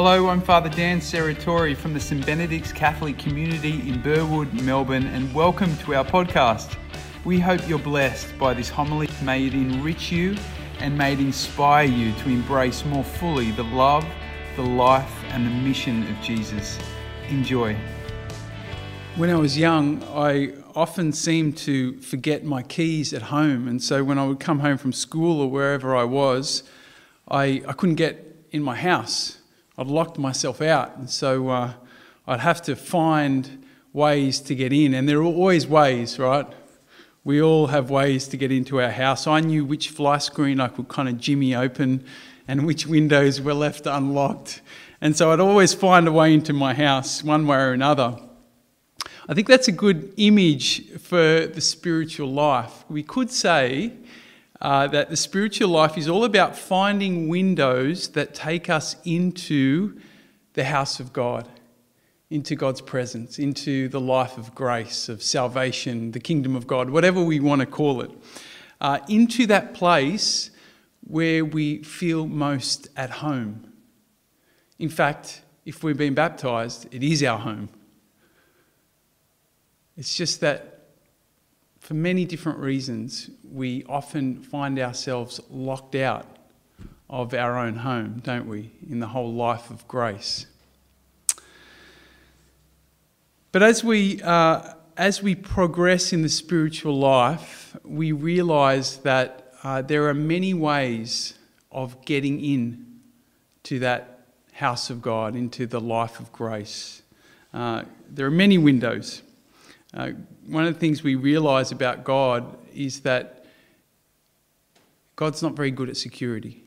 Hello, I'm Father Dan Serratori from the St Benedict's Catholic community in Burwood, Melbourne, and welcome to our podcast. We hope you're blessed by this homily. May it enrich you and may it inspire you to embrace more fully the love, the life, and the mission of Jesus. Enjoy. When I was young, I often seemed to forget my keys at home, and so when I would come home from school or wherever I was, I, I couldn't get in my house I'd locked myself out. And so uh, I'd have to find ways to get in. And there are always ways, right? We all have ways to get into our house. I knew which fly screen I could kind of jimmy open and which windows were left unlocked. And so I'd always find a way into my house, one way or another. I think that's a good image for the spiritual life. We could say uh, that the spiritual life is all about finding windows that take us into the house of God, into God's presence, into the life of grace, of salvation, the kingdom of God, whatever we want to call it, uh, into that place where we feel most at home. In fact, if we've been baptized, it is our home. It's just that for many different reasons, we often find ourselves locked out of our own home, don't we, in the whole life of grace. But as we, uh, as we progress in the spiritual life, we realize that uh, there are many ways of getting in to that house of God, into the life of grace. Uh, there are many windows. Uh, one of the things we realize about God is that God's not very good at security.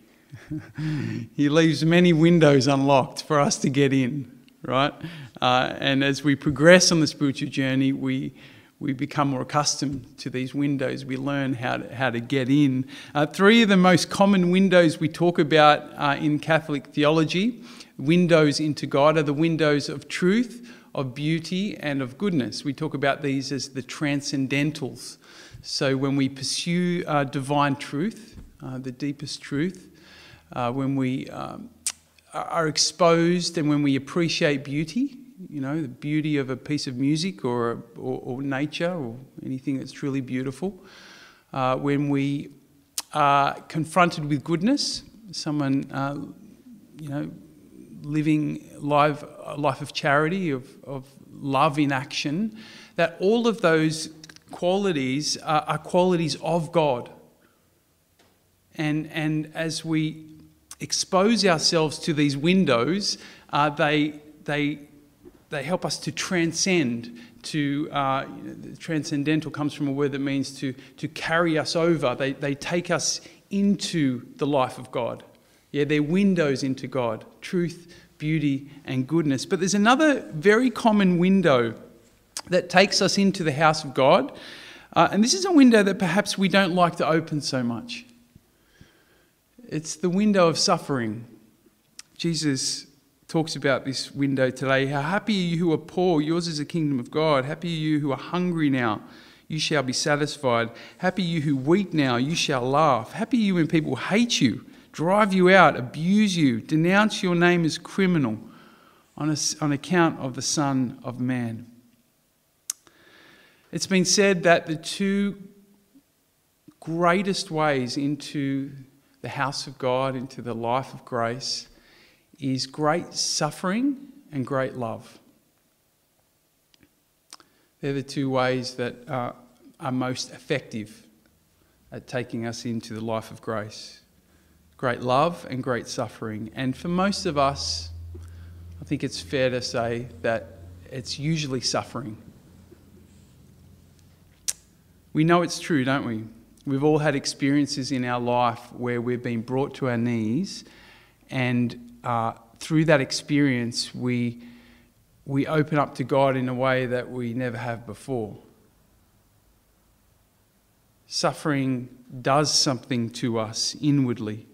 he leaves many windows unlocked for us to get in, right? Uh, and as we progress on the spiritual journey, we, we become more accustomed to these windows. We learn how to, how to get in. Uh, three of the most common windows we talk about uh, in Catholic theology windows into God are the windows of truth, of beauty and of goodness. We talk about these as the transcendentals. So when we pursue uh, divine truth, uh, the deepest truth, uh, when we um, are exposed and when we appreciate beauty, you know, the beauty of a piece of music or, or, or nature or anything that's truly beautiful, uh, when we are confronted with goodness, someone, uh, you know, living life, a life of charity, of, of love in action, that all of those qualities are, are qualities of God. And, and as we expose ourselves to these windows, uh, they, they, they help us to transcend. To uh, transcendental comes from a word that means to, to carry us over. They, they take us into the life of God. Yeah, they're windows into God truth, beauty, and goodness. But there's another very common window that takes us into the house of God. Uh, and this is a window that perhaps we don't like to open so much. It's the window of suffering. Jesus talks about this window today. How happy are you who are poor? Yours is the kingdom of God. Happy are you who are hungry now. You shall be satisfied. Happy you who weep now. You shall laugh. Happy you when people hate you drive you out, abuse you, denounce your name as criminal on, a, on account of the Son of Man. It's been said that the two greatest ways into the house of God, into the life of grace, is great suffering and great love. They're the two ways that uh, are most effective at taking us into the life of grace great love and great suffering. And for most of us, I think it's fair to say that it's usually suffering. We know it's true, don't we? We've all had experiences in our life where we've been brought to our knees, and uh, through that experience, we, we open up to God in a way that we never have before. Suffering does something to us inwardly.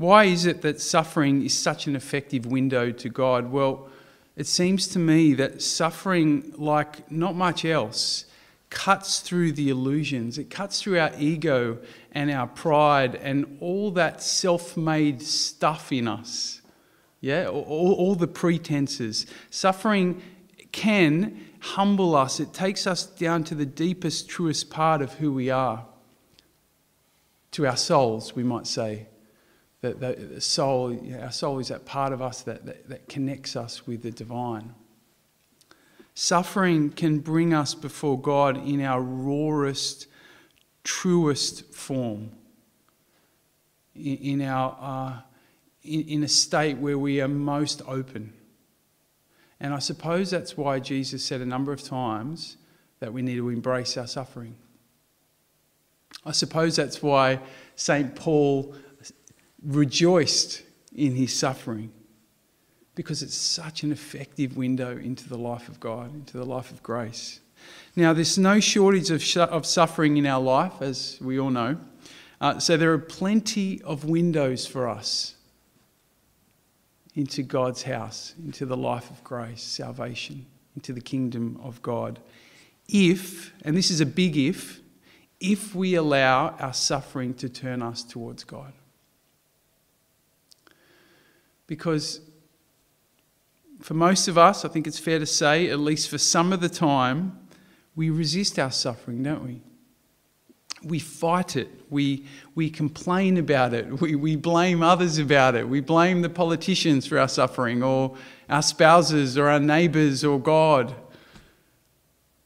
Why is it that suffering is such an effective window to God? Well, it seems to me that suffering, like not much else, cuts through the illusions. It cuts through our ego and our pride and all that self made stuff in us Yeah, all, all the pretenses. Suffering can humble us, it takes us down to the deepest, truest part of who we are, to our souls, we might say. That the soul, our soul is that part of us that, that, that connects us with the divine. Suffering can bring us before God in our rawest, truest form, in, in our, uh, in, in a state where we are most open. And I suppose that's why Jesus said a number of times that we need to embrace our suffering. I suppose that's why St. Paul rejoiced in his suffering because it's such an effective window into the life of God, into the life of grace. Now, there's no shortage of, of suffering in our life, as we all know. Uh, so there are plenty of windows for us into God's house, into the life of grace, salvation, into the kingdom of God. If, and this is a big if, if we allow our suffering to turn us towards God. Because for most of us, I think it's fair to say, at least for some of the time, we resist our suffering, don't we? We fight it. We, we complain about it. We, we blame others about it. We blame the politicians for our suffering, or our spouses, or our neighbours, or God.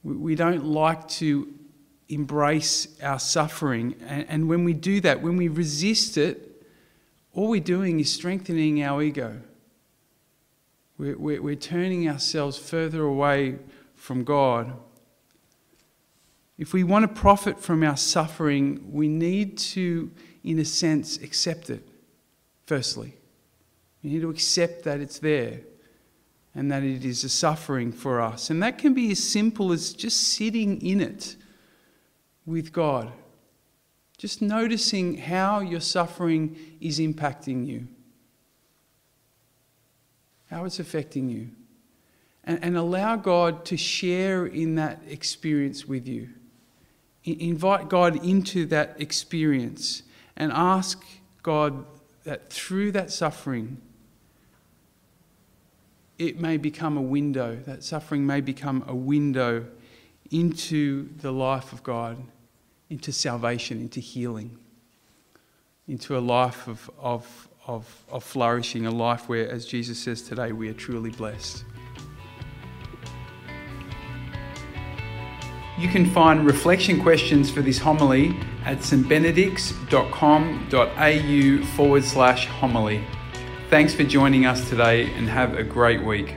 We, we don't like to embrace our suffering. And, and when we do that, when we resist it, all we're doing is strengthening our ego. We're, we're, we're turning ourselves further away from God. If we want to profit from our suffering, we need to, in a sense, accept it, firstly. We need to accept that it's there and that it is a suffering for us. And that can be as simple as just sitting in it with God. Just noticing how your suffering is impacting you, how it's affecting you. And, and allow God to share in that experience with you. I, invite God into that experience and ask God that through that suffering, it may become a window, that suffering may become a window into the life of God into salvation, into healing, into a life of, of, of, of flourishing, a life where, as Jesus says today, we are truly blessed. You can find reflection questions for this homily at stbenedicts.com.au forward slash homily. Thanks for joining us today and have a great week.